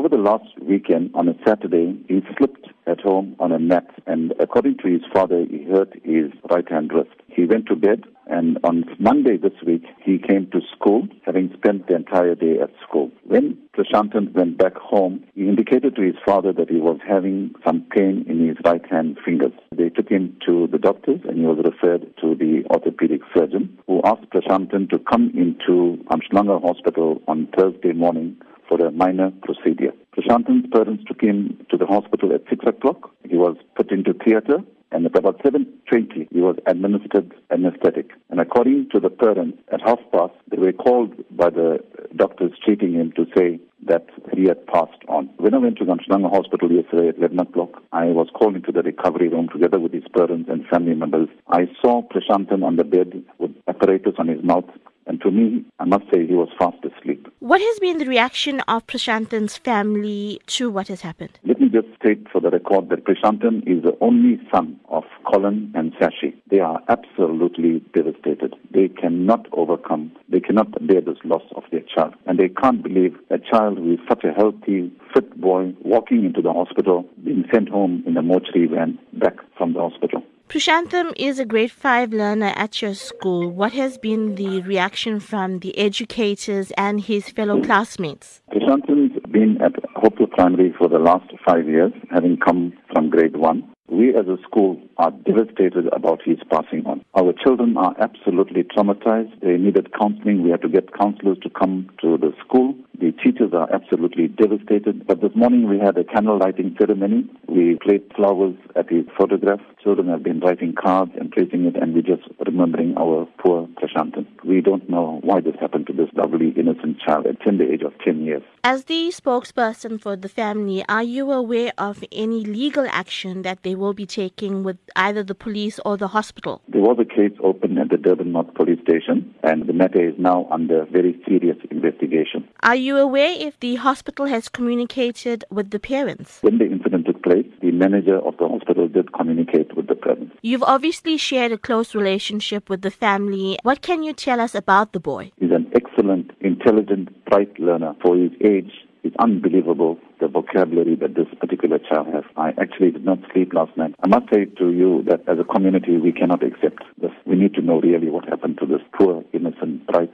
Over the last weekend, on a Saturday, he slipped at home on a mat and according to his father, he hurt his right hand wrist. He went to bed and on Monday this week, he came to school, having spent the entire day at school. When Prashantan went back home, he indicated to his father that he was having some pain in his right hand fingers. They took him to the doctors and he was referred to the orthopedic surgeon who asked Prashantan to come into Umhlanga Hospital on Thursday morning for a minor procedure. Prashantan's parents took him to the hospital at 6 o'clock. He was put into theatre and at about 7.20 he was administered anesthetic. And according to the parents, at half past, they were called by the doctors treating him to say that he had passed on. When I went to Umhlanga Hospital yesterday at 11 o'clock, I was called into the recovery room together with his parents and family members. I saw Prashantan on the bed with apparatus on his mouth and to me, I must say he was fast asleep. What has been the reaction of Prashantan's family to what has happened? Let me just state for the record that Prashantan is the only son of Colin and Sashi. They are absolutely devastated. They cannot overcome, they cannot bear this loss of their child. And they can't believe a child who is such a healthy, fit boy walking into the hospital, being sent home in a mortuary van back from the hospital. Prashantan is a grade 5 learner at your school. What has been the reaction from the educators and his fellow classmates? Prashantan's been at Hopeville Primary for the last five years, having come from grade 1. We as a school are devastated about his passing on. Our children are absolutely traumatized. They needed counseling. We had to get counselors to come to the school. The teachers are absolutely devastated. But this morning we had a candle lighting ceremony. We placed flowers at his photograph. Children have been writing cards and placing it, and we're just remembering our poor Prashantan. We don't know why this happened to this lovely, innocent child at the age of 10 years. As the spokesperson for the family, are you aware of any legal action that they will be taking with either the police or the hospital? There was a case opened at the Durban North Police Station, and the matter is now under very serious investigation. Are you aware if the hospital has communicated with the parents? When the incident took place, the manager of the hospital did communicate with the parents. You've obviously shared a close relationship with the family. What can you tell us about the boy? He's an excellent, intelligent, bright learner. For his age, it's unbelievable the vocabulary that this particular child has. I actually did not sleep last night. I must say to you that as a community, we cannot accept this. We need to know really what happened to this poor, innocent, bright